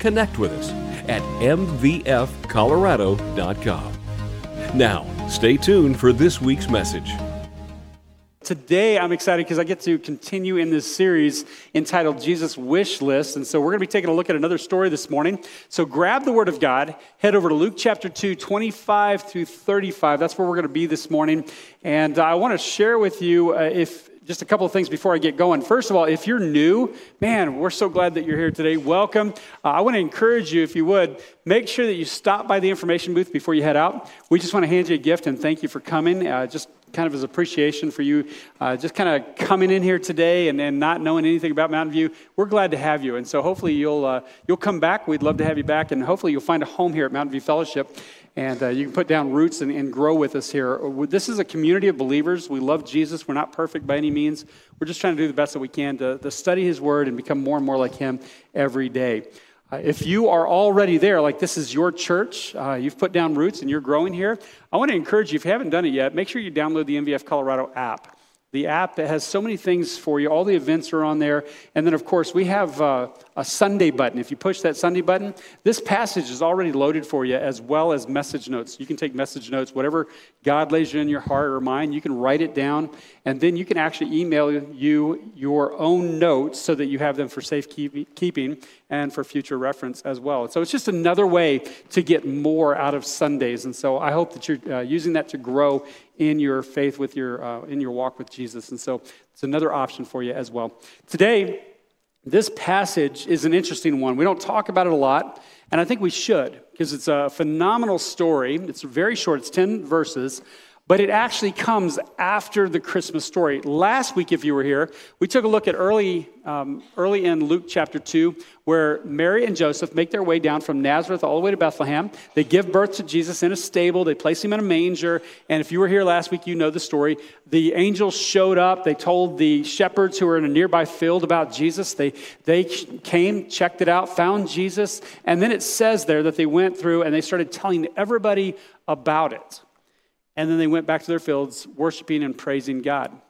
connect with us at mvfcolorado.com. Now, stay tuned for this week's message. Today, I'm excited because I get to continue in this series entitled Jesus Wish List. And so, we're going to be taking a look at another story this morning. So, grab the Word of God, head over to Luke chapter 2, 25 through 35. That's where we're going to be this morning. And I want to share with you uh, if just a couple of things before I get going. First of all, if you're new, man, we're so glad that you're here today. Welcome. Uh, I want to encourage you, if you would, make sure that you stop by the information booth before you head out. We just want to hand you a gift and thank you for coming. Uh, just kind of as appreciation for you uh, just kind of coming in here today and, and not knowing anything about Mountain View. We're glad to have you. And so hopefully you'll, uh, you'll come back. We'd love to have you back. And hopefully you'll find a home here at Mountain View Fellowship and uh, you can put down roots and, and, grow with us here. This is a community of believers. We love Jesus. We're not perfect by any means. We're just trying to do the best that we can to, to study His Word and become more and more like Him every day. Uh, if you are already there, like this is your church, uh, you've put down roots and you're growing here, I want to encourage you, if you haven't done it yet, make sure you download the MVF Colorado app. The app that has so many things for you. All the events are on there. And then, of course, we have uh, a Sunday button. If you push that Sunday button, this passage is already loaded for you as well as message notes. You can take message notes, whatever God lays you in your heart or mind, you can write it down. And then you can actually email you your own notes so that you have them for safekeeping and for future reference as well. So it's just another way to get more out of Sundays. And so I hope that you're uh, using that to grow in your faith with your, uh, in your walk with Jesus. And so it's another option for you as well. Today, this passage is an interesting one. We don't talk about it a lot, and I think we should because it's a phenomenal story. It's very short, it's 10 verses, but it actually comes after the Christmas story. Last week, if you were here, we took a look at early, um, early in Luke chapter 2, where Mary and Joseph make their way down from Nazareth all the way to Bethlehem. They give birth to Jesus in a stable, they place him in a manger. And if you were here last week, you know the story. The angels showed up, they told the shepherds who were in a nearby field about Jesus. They, they came, checked it out, found Jesus, and then it says there that they went through and they started telling everybody about it. And then they went back to their fields, worshiping and praising God.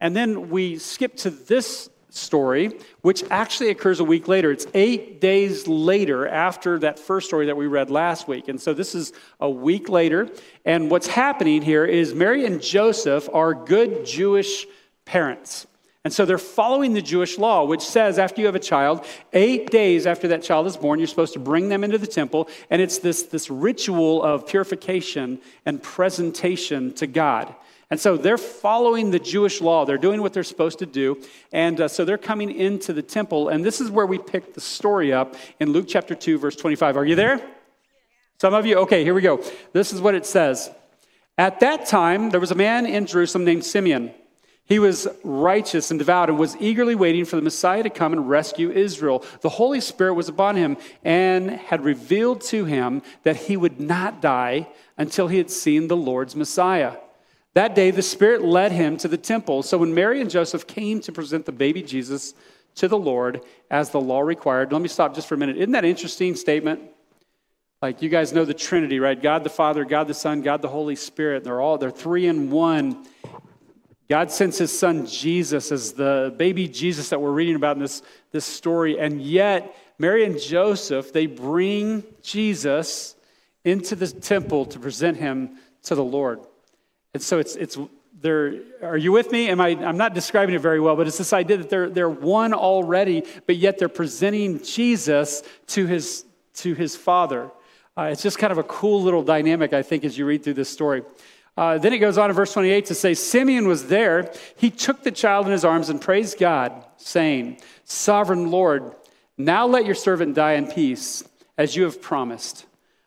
And then we skip to this story, which actually occurs a week later. It's eight days later after that first story that we read last week. And so this is a week later. And what's happening here is Mary and Joseph are good Jewish parents. And so they're following the Jewish law, which says after you have a child, eight days after that child is born, you're supposed to bring them into the temple. And it's this, this ritual of purification and presentation to God. And so they're following the Jewish law. They're doing what they're supposed to do. And uh, so they're coming into the temple. And this is where we pick the story up in Luke chapter 2, verse 25. Are you there? Some of you? Okay, here we go. This is what it says. At that time, there was a man in Jerusalem named Simeon. He was righteous and devout and was eagerly waiting for the Messiah to come and rescue Israel. The Holy Spirit was upon him and had revealed to him that he would not die until he had seen the Lord's Messiah. That day, the Spirit led him to the temple. So when Mary and Joseph came to present the baby Jesus to the Lord as the law required, let me stop just for a minute. Isn't that interesting statement? Like you guys know the Trinity, right? God the Father, God the Son, God the Holy Spirit. They're all they're three in one. God sends his son Jesus as the baby Jesus that we're reading about in this, this story. And yet, Mary and Joseph, they bring Jesus into the temple to present him to the Lord. And so it's, it's they're, are you with me? Am I, I'm not describing it very well, but it's this idea that they're, they're one already, but yet they're presenting Jesus to his, to his father. Uh, it's just kind of a cool little dynamic, I think, as you read through this story. Uh, then it goes on in verse 28 to say, Simeon was there. He took the child in his arms and praised God, saying, Sovereign Lord, now let your servant die in peace, as you have promised.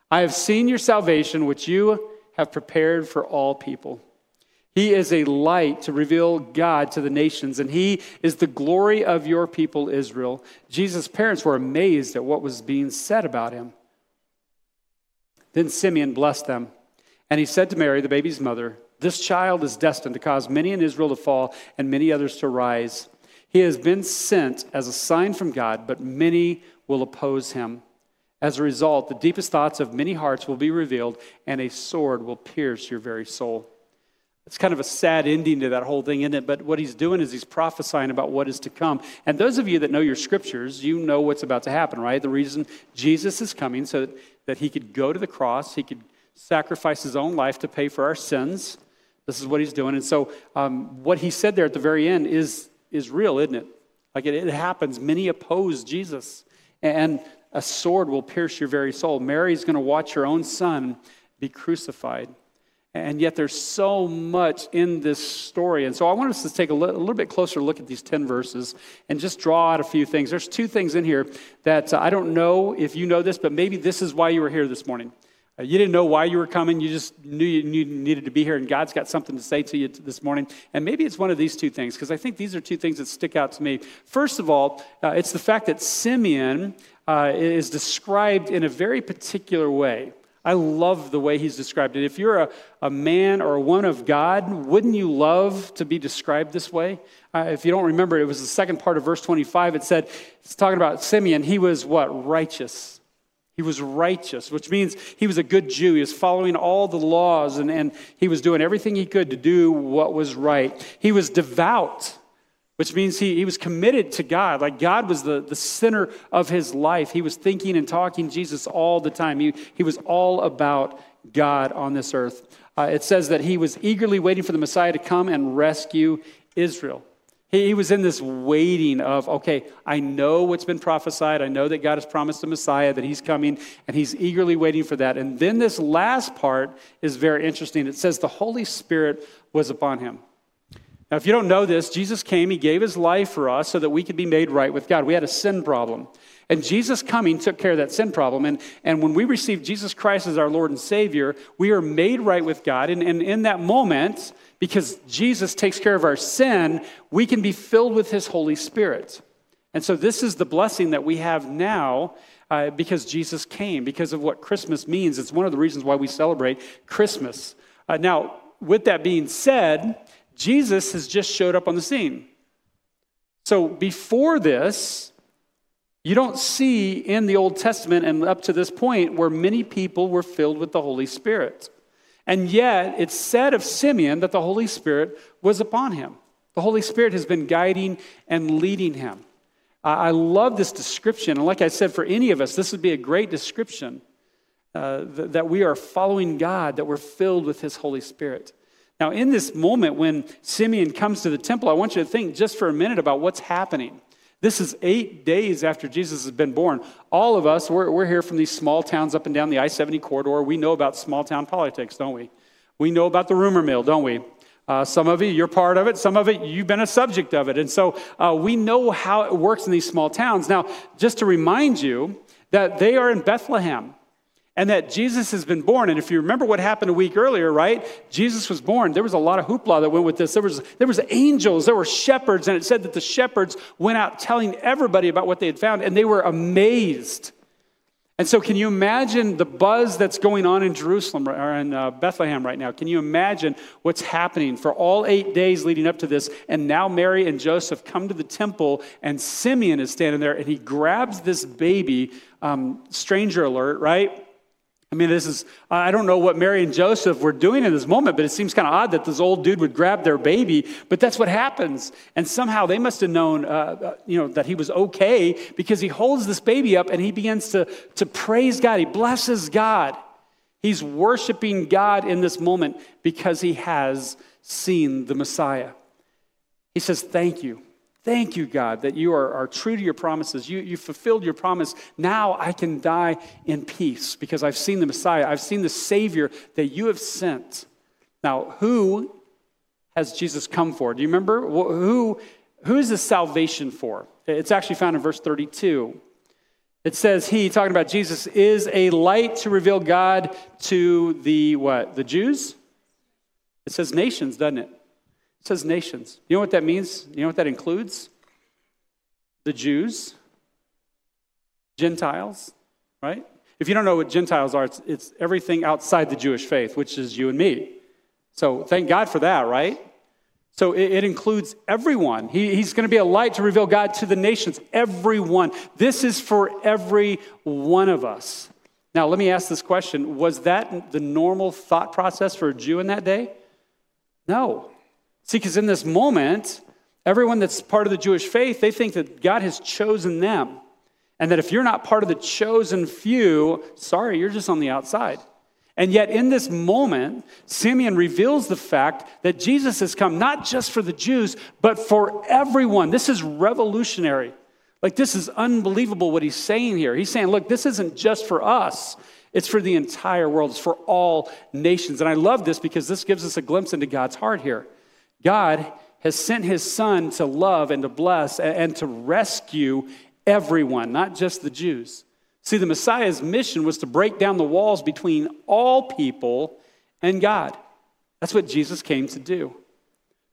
I have seen your salvation, which you have prepared for all people. He is a light to reveal God to the nations, and he is the glory of your people, Israel. Jesus' parents were amazed at what was being said about him. Then Simeon blessed them, and he said to Mary, the baby's mother, This child is destined to cause many in Israel to fall and many others to rise. He has been sent as a sign from God, but many will oppose him. As a result, the deepest thoughts of many hearts will be revealed, and a sword will pierce your very soul. It's kind of a sad ending to that whole thing, isn't it? But what he's doing is he's prophesying about what is to come. And those of you that know your scriptures, you know what's about to happen, right? The reason Jesus is coming so that he could go to the cross, he could sacrifice his own life to pay for our sins. This is what he's doing. And so, um, what he said there at the very end is, is real, isn't it? Like it, it happens. Many oppose Jesus, and a sword will pierce your very soul. Mary's going to watch her own son be crucified. And yet there's so much in this story. And so I want us to take a, li- a little bit closer look at these 10 verses and just draw out a few things. There's two things in here that uh, I don't know if you know this, but maybe this is why you were here this morning. Uh, you didn't know why you were coming. You just knew you, needed to be here, and God's got something to say to you this morning. And maybe it's one of these two things, because I think these are two things that stick out to me. First of all, uh, it's the fact that Simeon uh, is described in a very particular way. I love the way he's described it. If you're a, a man or a woman of God, wouldn't you love to be described this way? Uh, if you don't remember, it was the second part of verse 25. It said, it's talking about Simeon. He was what? Righteous. He was righteous, which means he was a good Jew. He was following all the laws and, and he was doing everything he could to do what was right. He was devout which means he, he was committed to God. Like God was the, the center of his life. He was thinking and talking Jesus all the time. He, he was all about God on this earth. Uh, it says that he was eagerly waiting for the Messiah to come and rescue Israel. He, was in this waiting of, okay, I know what's been prophesied. I know that God has promised the Messiah, that he's coming, and he's eagerly waiting for that. And then this last part is very interesting. It says the Holy Spirit was upon him. Now, if you don't know this, Jesus came, He gave His life for us so that we could be made right with God. We had a sin problem. And Jesus coming took care of that sin problem. And, and when we receive Jesus Christ as our Lord and Savior, we are made right with God. And, and in that moment, because Jesus takes care of our sin, we can be filled with His Holy Spirit. And so, this is the blessing that we have now uh, because Jesus came, because of what Christmas means. It's one of the reasons why we celebrate Christmas. Uh, now, with that being said, Jesus has just showed up on the scene. So before this, you don't see in the Old Testament and up to this point where many people were filled with the Holy Spirit. And yet, it's said of Simeon that the Holy Spirit was upon him. The Holy Spirit has been guiding and leading him. I love this description. And like I said, for any of us, this would be a great description uh, that we are following God, that we're filled with His Holy Spirit. Now, in this moment when Simeon comes to the temple, I want you to think just for a minute about what's happening. This is eight days after Jesus has been born. All of us, we're, we're here from these small towns up and down the I 70 corridor. We know about small town politics, don't we? We know about the rumor mill, don't we? Uh, some of you, you're part of it. Some of it, you've been a subject of it. And so uh, we know how it works in these small towns. Now, just to remind you that they are in Bethlehem and that Jesus has been born. And if you remember what happened a week earlier, right? Jesus was born. There was a lot of hoopla that went with this. There was, there was angels, there were shepherds, and it said that the shepherds went out telling everybody about what they had found, and they were amazed. And so, can you imagine the buzz that's going on in Jerusalem or in uh, Bethlehem right now? Can you imagine what's happening for all eight days leading up to this? And now Mary and Joseph come to the temple, and Simeon is standing there, and he grabs this baby. Um, stranger alert, right? I mean, this is, I don't know what Mary and Joseph were doing in this moment, but it seems kind of odd that this old dude would grab their baby, but that's what happens. And somehow they must have known, uh, uh, you know, that he was okay because he holds this baby up and he begins to, to praise God. He blesses God. He's worshiping God in this moment because he has seen the Messiah. He says, Thank you. Thank you, God, that you are, are true to your promises. You, you fulfilled your promise. Now I can die in peace because I've seen the Messiah. I've seen the Savior that you have sent. Now, who has Jesus come for? Do you remember? Who, who is this salvation for? It's actually found in verse 32. It says he, talking about Jesus, is a light to reveal God to the what? The Jews? It says nations, doesn't it? It says nations. You know what that means? You know what that includes? The Jews, Gentiles, right? If you don't know what Gentiles are, it's, it's everything outside the Jewish faith, which is you and me. So thank God for that, right? So it, it includes everyone. He, he's going to be a light to reveal God to the nations, everyone. This is for every one of us. Now, let me ask this question Was that the normal thought process for a Jew in that day? No. See, because in this moment, everyone that's part of the Jewish faith, they think that God has chosen them. And that if you're not part of the chosen few, sorry, you're just on the outside. And yet, in this moment, Simeon reveals the fact that Jesus has come not just for the Jews, but for everyone. This is revolutionary. Like, this is unbelievable what he's saying here. He's saying, look, this isn't just for us, it's for the entire world, it's for all nations. And I love this because this gives us a glimpse into God's heart here. God has sent his son to love and to bless and to rescue everyone, not just the Jews. See, the Messiah's mission was to break down the walls between all people and God. That's what Jesus came to do.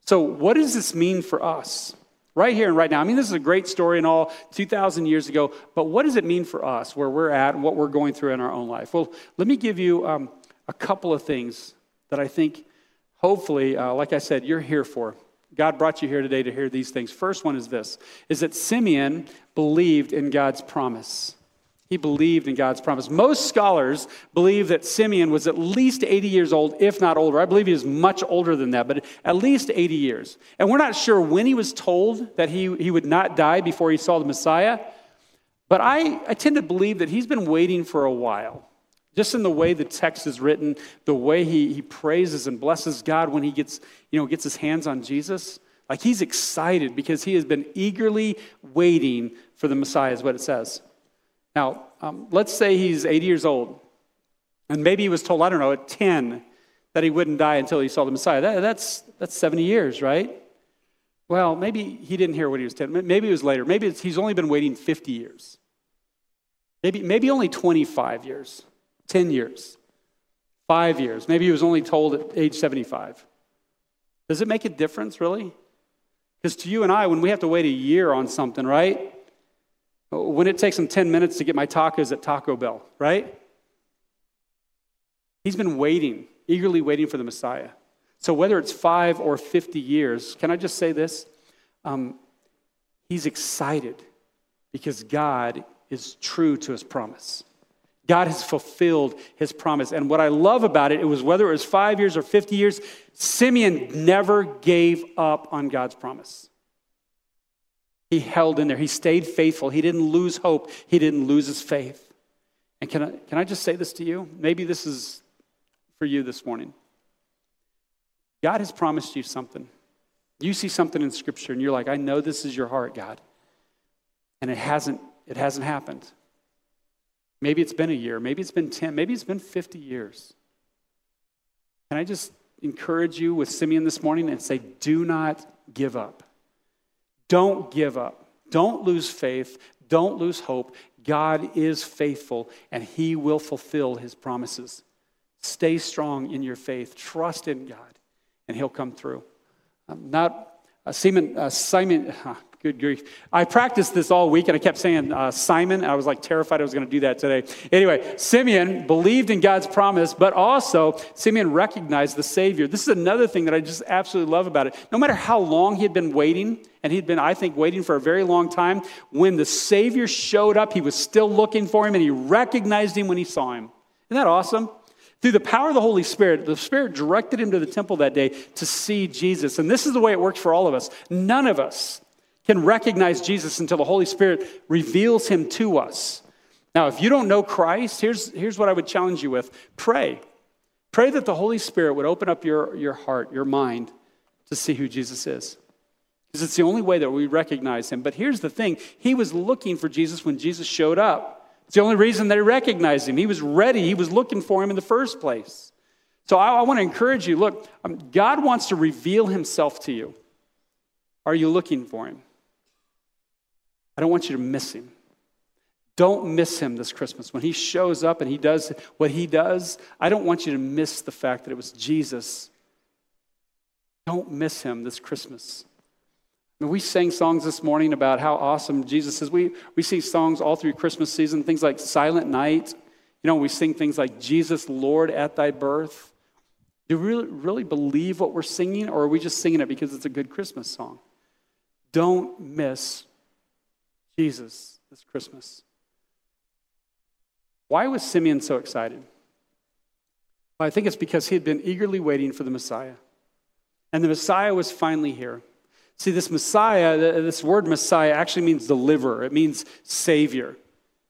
So, what does this mean for us? Right here and right now. I mean, this is a great story and all 2,000 years ago, but what does it mean for us, where we're at, and what we're going through in our own life? Well, let me give you um, a couple of things that I think, hopefully, uh, like I said, you're here for. God brought you here today to hear these things. First one is this is that Simeon believed in God's promise. He believed in God's promise. Most scholars believe that Simeon was at least 80 years old, if not older. I believe he was much older than that, but at least 80 years. And we're not sure when he was told that he, he would not die before he saw the Messiah. But I, I tend to believe that he's been waiting for a while. Just in the way the text is written, the way he, he praises and blesses God when he gets, you know, gets his hands on Jesus. Like he's excited because he has been eagerly waiting for the Messiah, is what it says. Now, um, let's say he's 80 years old, and maybe he was told, I don't know, at 10, that he wouldn't die until he saw the Messiah. That, that's, that's 70 years, right? Well, maybe he didn't hear what he was 10. Maybe it was later. Maybe he's only been waiting 50 years. Maybe, maybe only 25 years. 10 years, five years. Maybe he was only told at age 75. Does it make a difference, really? Because to you and I, when we have to wait a year on something, right? When it takes him 10 minutes to get my tacos at Taco Bell, right? He's been waiting, eagerly waiting for the Messiah. So whether it's five or 50 years, can I just say this? Um, he's excited because God is true to his promise. God has fulfilled his promise. And what I love about it, it was whether it was five years or 50 years, Simeon never gave up on God's promise. He held in there. He stayed faithful. He didn't lose hope. He didn't lose his faith. And can I, can I just say this to you? Maybe this is for you this morning. God has promised you something. You see something in Scripture and you're like, I know this is your heart, God. And it hasn't, it hasn't happened. Maybe it's been a year, maybe it's been 10, maybe it's been 50 years. Can I just encourage you with Simeon this morning and say, do not give up. Don't give up. Don't lose faith. Don't lose hope. God is faithful and he will fulfill his promises. Stay strong in your faith. Trust in God and he'll come through. Um, not uh, Simon, uh, Simon, uh, Good grief. I practiced this all week and I kept saying uh, Simon. I was like terrified I was going to do that today. Anyway, Simeon believed in God's promise, but also Simeon recognized the Savior. This is another thing that I just absolutely love about it. No matter how long he had been waiting, and he'd been, I think, waiting for a very long time, when the Savior showed up, he was still looking for him and he recognized him when he saw him. Isn't that awesome? Through the power of the Holy Spirit, the Spirit directed him to the temple that day to see Jesus. And this is the way it works for all of us. None of us can recognize Jesus until the Holy Spirit reveals him to us. Now, if you don't know Christ, here's, here's what I would challenge you with pray. Pray that the Holy Spirit would open up your, your heart, your mind, to see who Jesus is. Because it's the only way that we recognize him. But here's the thing He was looking for Jesus when Jesus showed up. It's the only reason that he recognized him. He was ready, he was looking for him in the first place. So I, I want to encourage you look, um, God wants to reveal himself to you. Are you looking for him? I don't want you to miss him. Don't miss him this Christmas. When he shows up and he does what he does, I don't want you to miss the fact that it was Jesus Don't miss him this Christmas. I mean, we sang songs this morning about how awesome Jesus is. We, we sing songs all through Christmas season, things like Silent Night. You know, we sing things like Jesus, Lord, at thy birth. Do we really, really believe what we're singing, or are we just singing it because it's a good Christmas song? Don't miss Jesus this Christmas. Why was Simeon so excited? Well, I think it's because he had been eagerly waiting for the Messiah. And the Messiah was finally here. See, this Messiah, this word Messiah actually means deliverer, it means Savior.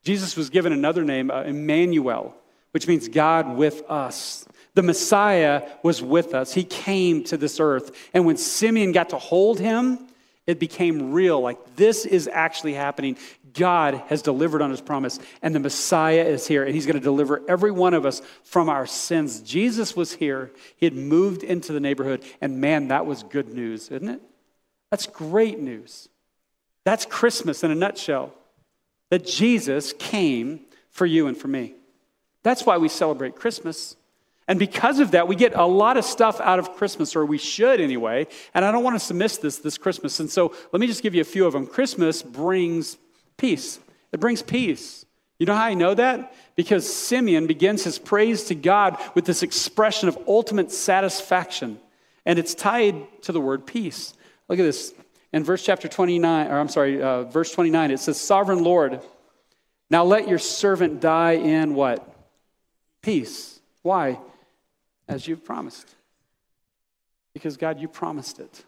Jesus was given another name, uh, Emmanuel, which means God with us. The Messiah was with us. He came to this earth. And when Simeon got to hold him, it became real. Like, this is actually happening. God has delivered on his promise, and the Messiah is here, and he's going to deliver every one of us from our sins. Jesus was here. He had moved into the neighborhood, and man, that was good news, isn't it? That's great news. That's Christmas in a nutshell that Jesus came for you and for me. That's why we celebrate Christmas. And because of that, we get a lot of stuff out of Christmas, or we should anyway. And I don't want us to miss this this Christmas. And so let me just give you a few of them. Christmas brings peace. It brings peace. You know how I know that? Because Simeon begins his praise to God with this expression of ultimate satisfaction. And it's tied to the word peace. Look at this. In verse chapter 29, or I'm sorry, uh, verse 29, it says, Sovereign Lord, now let your servant die in what? Peace. Why? As you've promised. Because God, you promised it.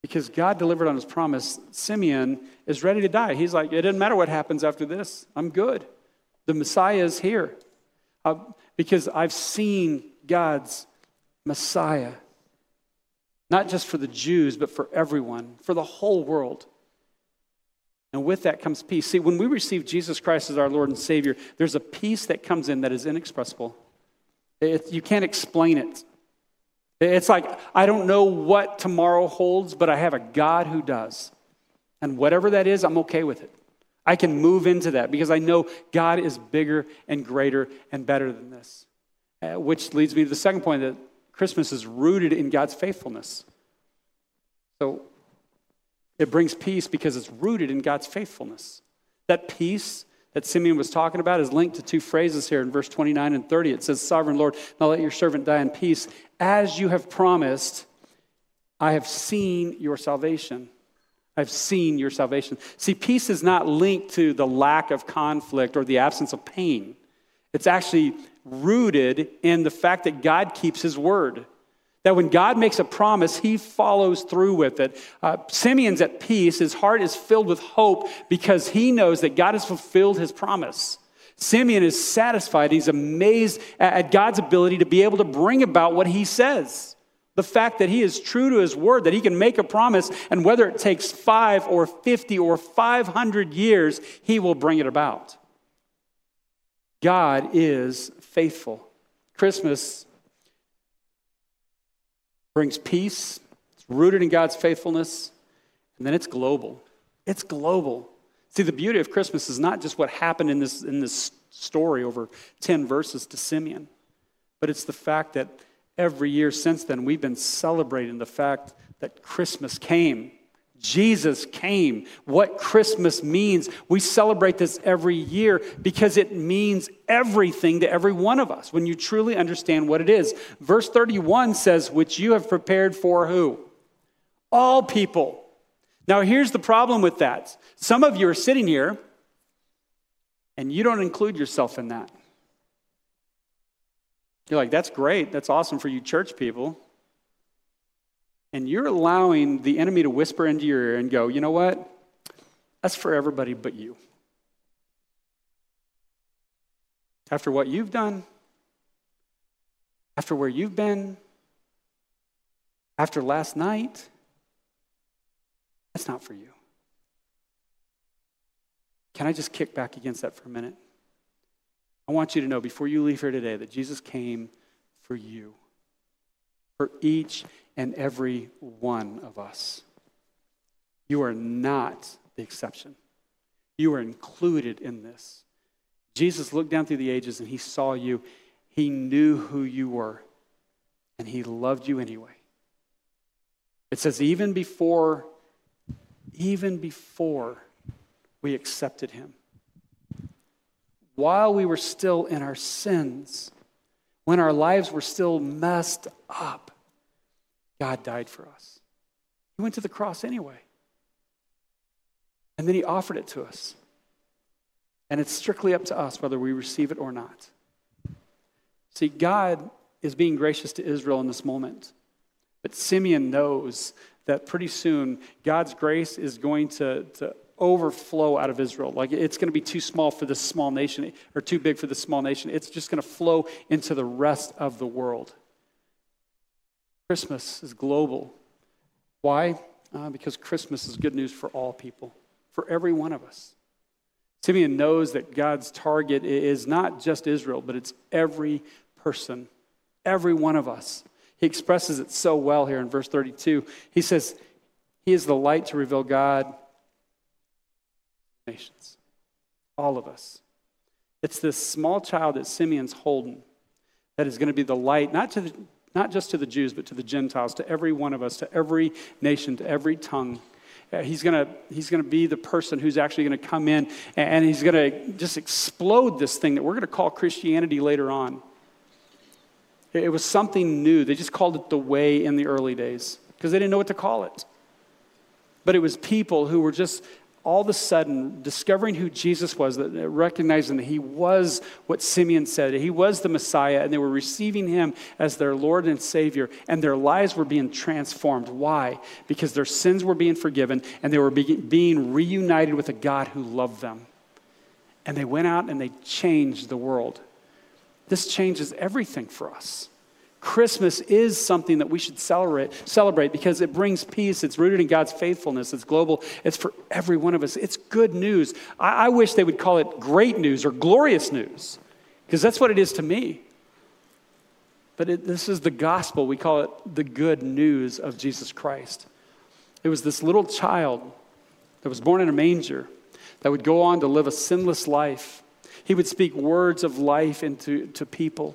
Because God delivered on his promise, Simeon is ready to die. He's like, it doesn't matter what happens after this. I'm good. The Messiah is here. Uh, because I've seen God's Messiah. Not just for the Jews, but for everyone, for the whole world. And with that comes peace. See, when we receive Jesus Christ as our Lord and Savior, there's a peace that comes in that is inexpressible. You can't explain it. It's like, I don't know what tomorrow holds, but I have a God who does. And whatever that is, I'm okay with it. I can move into that because I know God is bigger and greater and better than this. Uh, which leads me to the second point that Christmas is rooted in God's faithfulness. So it brings peace because it's rooted in God's faithfulness. That peace that Simeon was talking about is linked to two phrases here in verse 29 and 30. It says, Sovereign Lord, now let your servant die in peace. As you have promised, I have seen your salvation. I've seen your salvation. See, peace is not linked to the lack of conflict or the absence of pain. It's actually rooted in the fact that God keeps his word. That when God makes a promise, he follows through with it. Uh, Simeon's at peace. His heart is filled with hope because he knows that God has fulfilled his promise. Simeon is satisfied. He's amazed at God's ability to be able to bring about what he says. The fact that he is true to his word, that he can make a promise, and whether it takes five or 50 or 500 years, he will bring it about. God is faithful. Christmas brings peace, it's rooted in God's faithfulness, and then it's global. It's global. See, the beauty of Christmas is not just what happened in this, in this story over 10 verses to Simeon, but it's the fact that every year since then we've been celebrating the fact that Christmas came Jesus came. What Christmas means, we celebrate this every year because it means everything to every one of us when you truly understand what it is. Verse 31 says, Which you have prepared for who? All people. Now, here's the problem with that. Some of you are sitting here and you don't include yourself in that. You're like, That's great. That's awesome for you church people and you're allowing the enemy to whisper into your ear and go, you know what? That's for everybody but you. After what you've done, after where you've been, after last night, that's not for you. Can I just kick back against that for a minute? I want you to know before you leave here today that Jesus came for you, for each and every one of us. You are not the exception. You are included in this. Jesus looked down through the ages and he saw you. He knew who you were, and he loved you anyway. It says, even before, even before we accepted him, while we were still in our sins, when our lives were still messed up, God died for us. He went to the cross anyway. And then he offered it to us. And it's strictly up to us whether we receive it or not. See, God is being gracious to Israel in this moment. But Simeon knows that pretty soon God's grace is going to, to overflow out of Israel. Like it's going to be too small for this small nation or too big for this small nation. It's just going to flow into the rest of the world. Christmas is global. Why? Uh, because Christmas is good news for all people, for every one of us. Simeon knows that God's target is not just Israel, but it's every person, every one of us. He expresses it so well here in verse 32. He says, He is the light to reveal God. Nations. All of us. It's this small child that Simeon's holding that is going to be the light, not, to the, not just to the Jews, but to the Gentiles, to every one of us, to every nation, to every tongue. Uh, he's going to he's to be the person who's actually going to come in and he's going to just explode this thing that we're going to call Christianity later on. It was something new. They just called it the way in the early days because they didn't know what to call it. But it was people who were just all of a sudden discovering who Jesus was, recognizing that he was what Simeon said, he was the Messiah, and they were receiving him as their Lord and Savior, and their lives were being transformed. Why? Because their sins were being forgiven, and they were being reunited with a God who loved them. And they went out and they changed the world. This changes everything for us. Christmas is something that we should celebrate, celebrate because it brings peace. It's rooted in God's faithfulness. It's global. It's for every one of us. It's good news. I, I wish they would call it great news or glorious news because that's what it is to me. But it, this is the gospel. We call it the good news of Jesus Christ. It was this little child that was born in a manger that would go on to live a sinless life he would speak words of life into to people.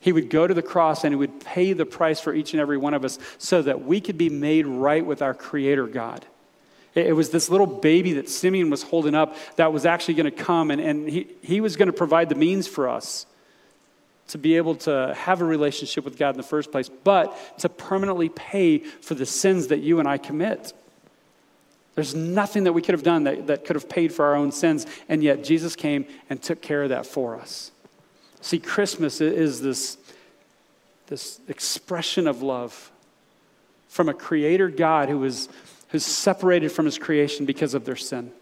He would go to the cross and he would pay the price for each and every one of us so that we could be made right with our Creator God. It was this little baby that Simeon was holding up that was actually going to come, and, and he, he was going to provide the means for us to be able to have a relationship with God in the first place, but to permanently pay for the sins that you and I commit. There's nothing that we could have done that, that could have paid for our own sins, and yet Jesus came and took care of that for us. See, Christmas is this, this expression of love from a creator God who was who's separated from his creation because of their sin.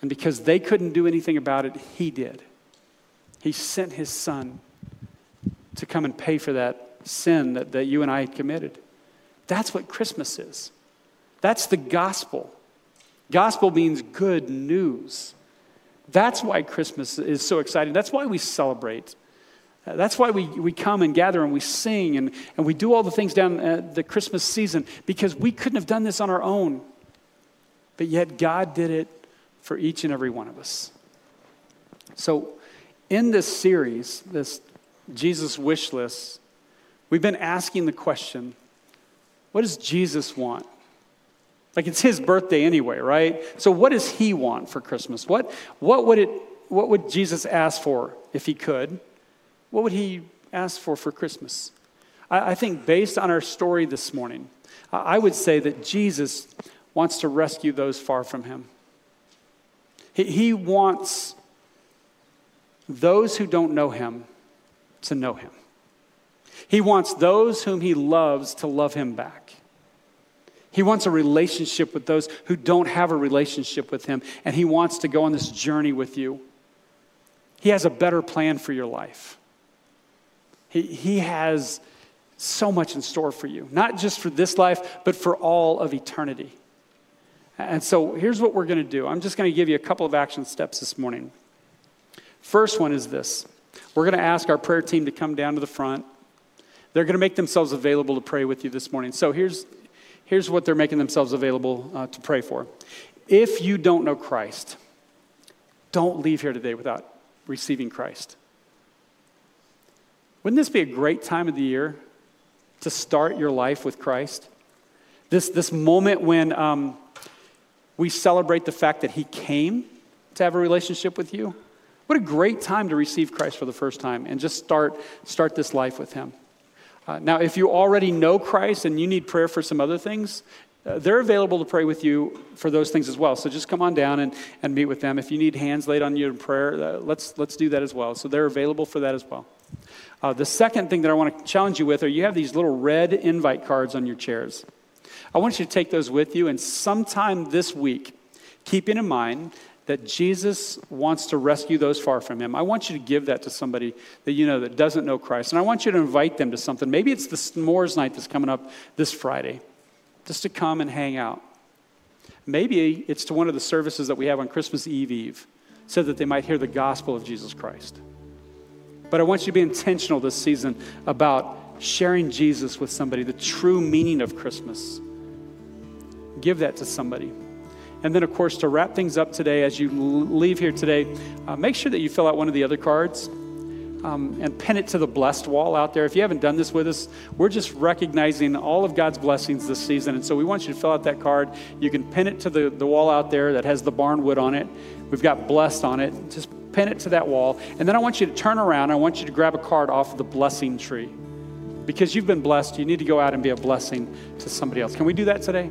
And because they couldn't do anything about it, he did. He sent his son to come and pay for that sin that, that you and I had committed. That's what Christmas is. That's the gospel. Gospel means good news. That's why Christmas is so exciting. That's why we celebrate. That's why we, we come and gather and we sing and, and we do all the things down at the Christmas season because we couldn't have done this on our own. But yet God did it for each and every one of us. So, in this series, this Jesus wish list, we've been asking the question what does Jesus want? Like it's his birthday anyway, right? So what does he want for Christmas? What, what, would, it, what would Jesus ask for if he could? What would he ask for for Christmas? I, I think based on our story this morning, I would say that Jesus wants to rescue those far from him. He, he wants those who don't know him to know him. He wants those whom he loves to love him back. He wants a relationship with those who don't have a relationship with Him, and He wants to go on this journey with you. He has a better plan for your life. He, he has so much in store for you, not just for this life, but for all of eternity. And so here's what we're going to do I'm just going to give you a couple of action steps this morning. First one is this we're going to ask our prayer team to come down to the front. They're going to make themselves available to pray with you this morning. So here's, here's what they're making themselves available uh, to pray for. If you don't know Christ, don't leave here today without receiving Christ. Wouldn't this be a great time of the year to start your life with Christ? This, this moment when um, we celebrate the fact that He came to have a relationship with you. What a great time to receive Christ for the first time and just start, start this life with Him. Uh, now, if you already know Christ and you need prayer for some other things, uh, they're available to pray with you for those things as well. So just come on down and, and meet with them. If you need hands laid on you in prayer, uh, let's, let's do that as well. So they're available for that as well. Uh, the second thing that I want to challenge you with are you have these little red invite cards on your chairs. I want you to take those with you, and sometime this week, keeping in mind that Jesus wants to rescue those far from him. I want you to give that to somebody that you know that doesn't know Christ. And I want you to invite them to something. Maybe it's the s'mores night that's coming up this Friday, just to come and hang out. Maybe it's to one of the services that we have on Christmas Eve Eve, so that they might hear the gospel of Jesus Christ. But I want you to be intentional this season about sharing Jesus with somebody, the true meaning of Christmas. Give that to somebody. And then, of course, to wrap things up today, as you leave here today, uh, make sure that you fill out one of the other cards um, and pin it to the blessed wall out there. If you haven't done this with us, we're just recognizing all of God's blessings this season. And so we want you to fill out that card. You can pin it to the, the wall out there that has the barnwood on it. We've got blessed on it. Just pin it to that wall. And then I want you to turn around. I want you to grab a card off of the blessing tree. Because you've been blessed, you need to go out and be a blessing to somebody else. Can we do that today?